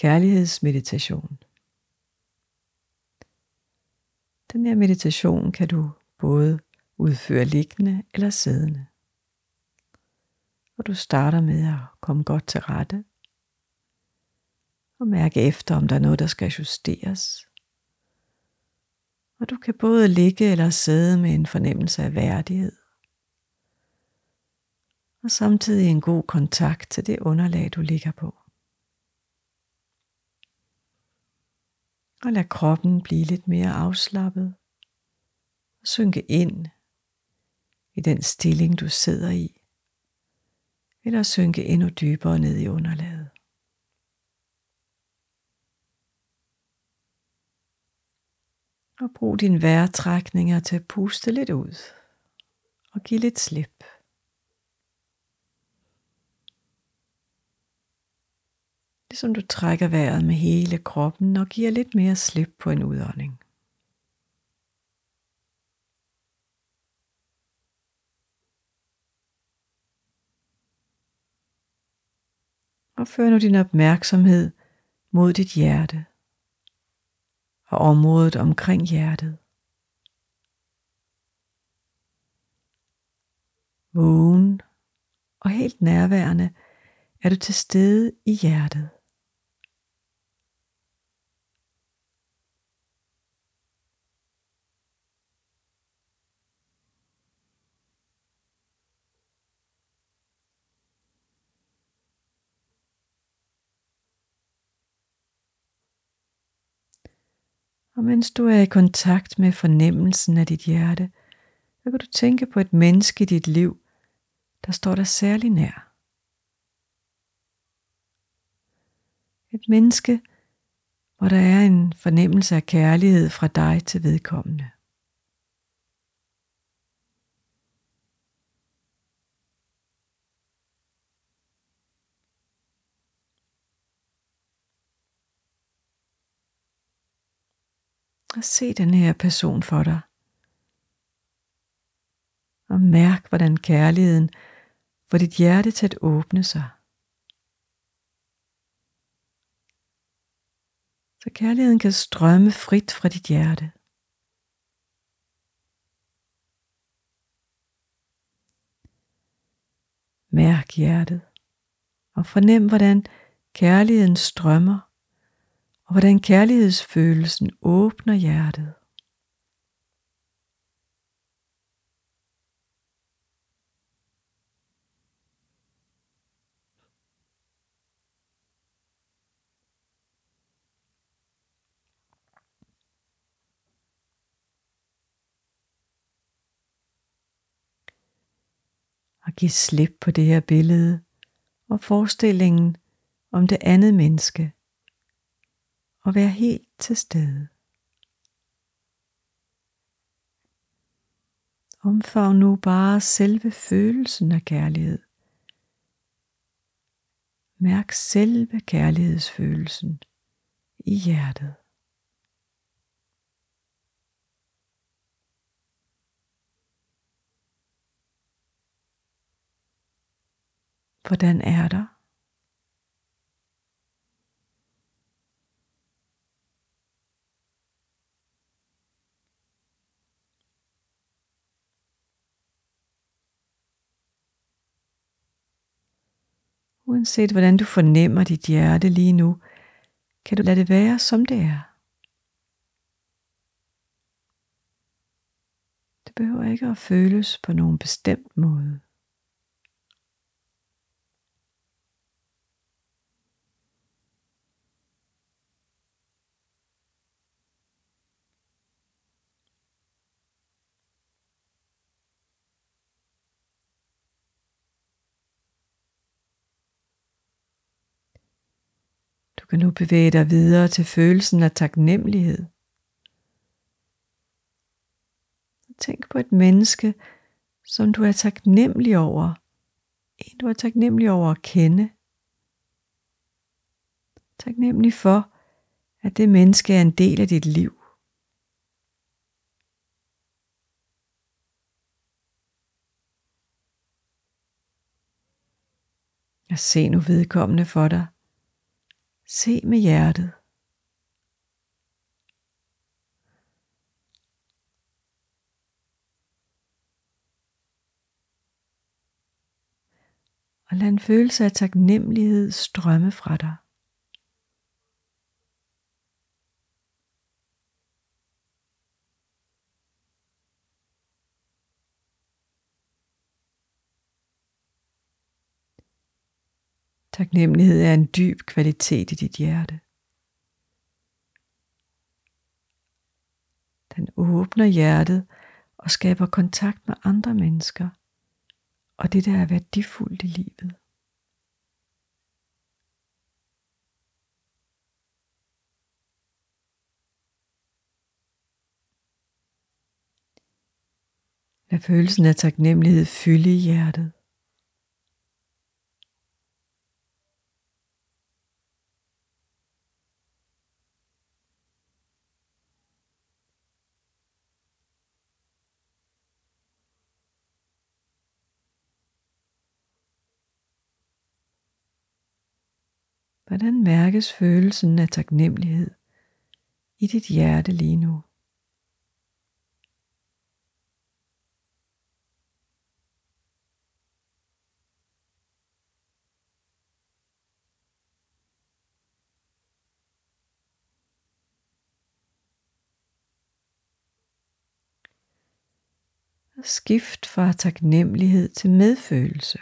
kærlighedsmeditation. Den her meditation kan du både udføre liggende eller siddende. Og du starter med at komme godt til rette. Og mærke efter, om der er noget, der skal justeres. Og du kan både ligge eller sidde med en fornemmelse af værdighed. Og samtidig en god kontakt til det underlag, du ligger på. Og lad kroppen blive lidt mere afslappet. Og synke ind i den stilling, du sidder i. Eller synke endnu dybere ned i underlaget. Og brug dine vejrtrækninger til at puste lidt ud og give lidt slip. Ligesom du trækker vejret med hele kroppen og giver lidt mere slip på en udånding. Og før nu din opmærksomhed mod dit hjerte og området omkring hjertet. Vågen og helt nærværende er du til stede i hjertet. Og mens du er i kontakt med fornemmelsen af dit hjerte, så kan du tænke på et menneske i dit liv, der står dig særlig nær. Et menneske, hvor der er en fornemmelse af kærlighed fra dig til vedkommende. Og se den her person for dig. Og mærk, hvordan kærligheden får dit hjerte til at åbne sig. Så kærligheden kan strømme frit fra dit hjerte. Mærk hjertet og fornem, hvordan kærligheden strømmer og hvordan kærlighedsfølelsen åbner hjertet. Og giv slip på det her billede og forestillingen om det andet menneske og vær helt til stede. Omfavn nu bare selve følelsen af kærlighed. Mærk selve kærlighedsfølelsen i hjertet. Hvordan er der? Uanset hvordan du fornemmer dit hjerte lige nu, kan du lade det være som det er. Det behøver ikke at føles på nogen bestemt måde. Kan nu bevæge dig videre til følelsen af taknemmelighed. Tænk på et menneske, som du er taknemmelig over. En du er taknemmelig over at kende. Taknemmelig for, at det menneske er en del af dit liv. Jeg se nu vedkommende for dig Se med hjertet. Og lad en følelse af taknemmelighed strømme fra dig. Taknemmelighed er en dyb kvalitet i dit hjerte. Den åbner hjertet og skaber kontakt med andre mennesker og det, der er værdifuldt i livet. Lad følelsen af taknemmelighed fylde i hjertet. Hvordan mærkes følelsen af taknemmelighed i dit hjerte lige nu? Skift fra taknemmelighed til medfølelse.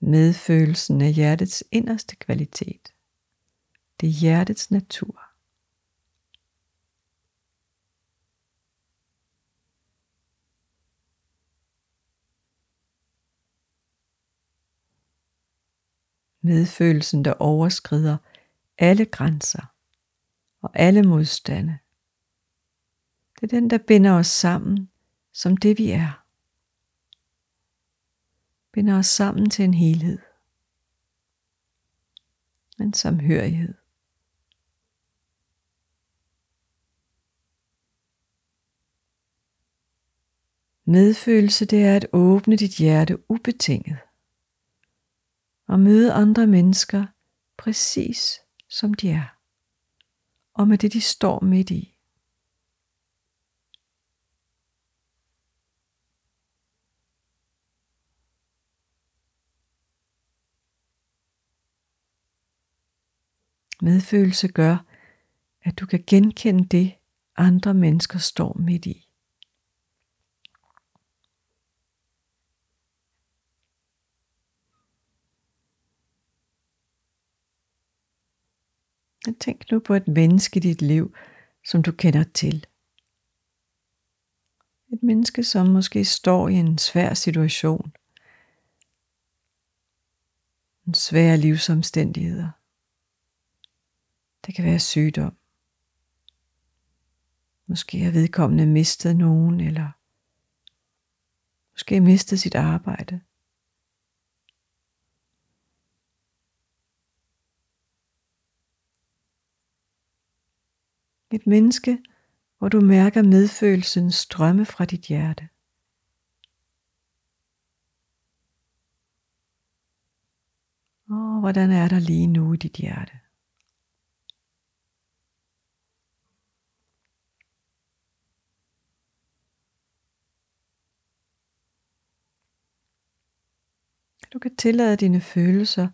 Medfølelsen er hjertets inderste kvalitet. Det er hjertets natur. Medfølelsen, der overskrider alle grænser og alle modstande. Det er den, der binder os sammen som det vi er binder os sammen til en helhed. En samhørighed. Medfølelse det er at åbne dit hjerte ubetinget og møde andre mennesker præcis som de er og med det de står midt i. Medfølelse gør, at du kan genkende det, andre mennesker står midt i. Tænk nu på et menneske i dit liv, som du kender til. Et menneske, som måske står i en svær situation. En svær livsomstændigheder. Det kan være sygdom. Måske har vedkommende mistet nogen, eller måske mistet sit arbejde. Et menneske, hvor du mærker medfølelsen strømme fra dit hjerte. Og hvordan er der lige nu i dit hjerte? Du kan tillade dine følelser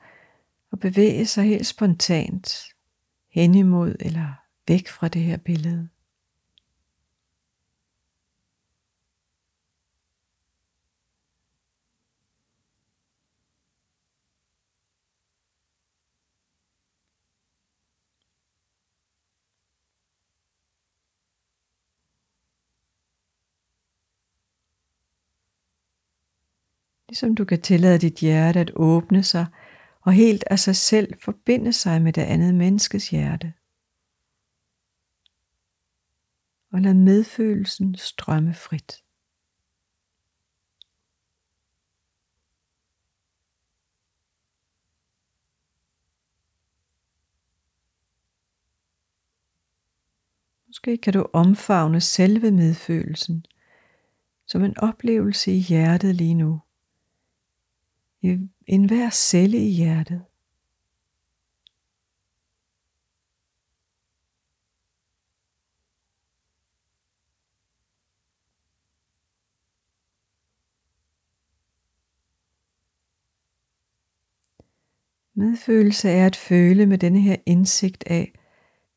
at bevæge sig helt spontant hen imod eller væk fra det her billede. Ligesom du kan tillade dit hjerte at åbne sig og helt af sig selv forbinde sig med det andet menneskes hjerte. Og lad medfølelsen strømme frit. Måske kan du omfavne selve medfølelsen som en oplevelse i hjertet lige nu i enhver celle i hjertet. Medfølelse er at føle med denne her indsigt af,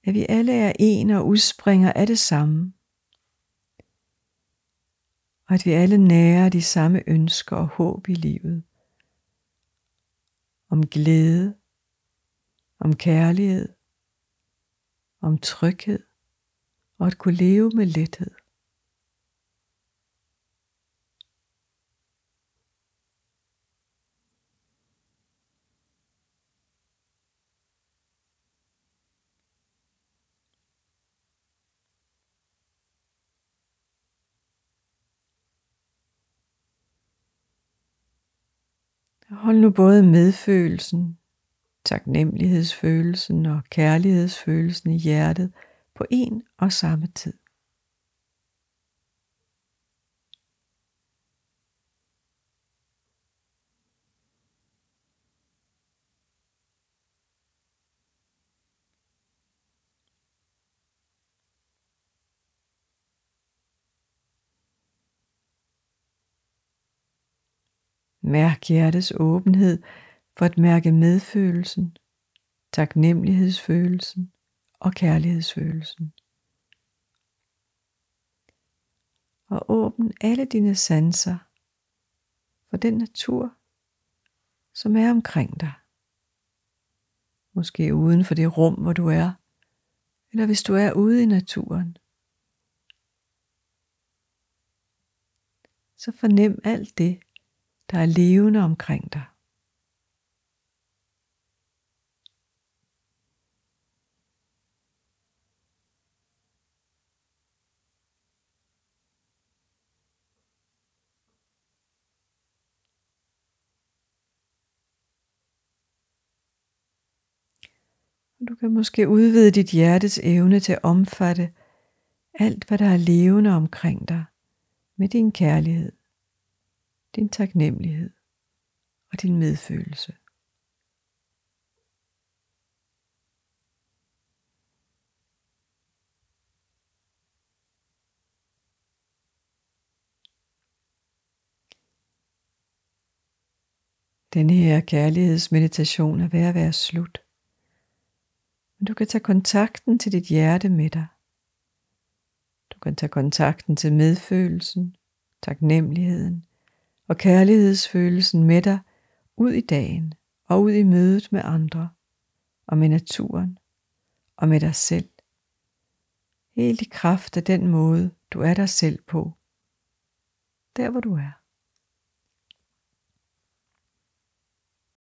at vi alle er en og udspringer af det samme. Og at vi alle nærer de samme ønsker og håb i livet. Om glæde, om kærlighed, om tryghed. Og at kunne leve med lethed. Hold nu både medfølelsen, taknemmelighedsfølelsen og kærlighedsfølelsen i hjertet på en og samme tid. Mærk hjertets åbenhed for at mærke medfølelsen, taknemmelighedsfølelsen og kærlighedsfølelsen. Og åbn alle dine sanser for den natur, som er omkring dig. Måske uden for det rum, hvor du er, eller hvis du er ude i naturen. Så fornem alt det, der er levende omkring dig. Du kan måske udvide dit hjertes evne til at omfatte alt, hvad der er levende omkring dig med din kærlighed din taknemmelighed og din medfølelse. Den her kærlighedsmeditation er ved at være slut. Men du kan tage kontakten til dit hjerte med dig. Du kan tage kontakten til medfølelsen, taknemmeligheden, og kærlighedsfølelsen med dig ud i dagen og ud i mødet med andre og med naturen og med dig selv. Helt i kraft af den måde, du er dig selv på. Der hvor du er.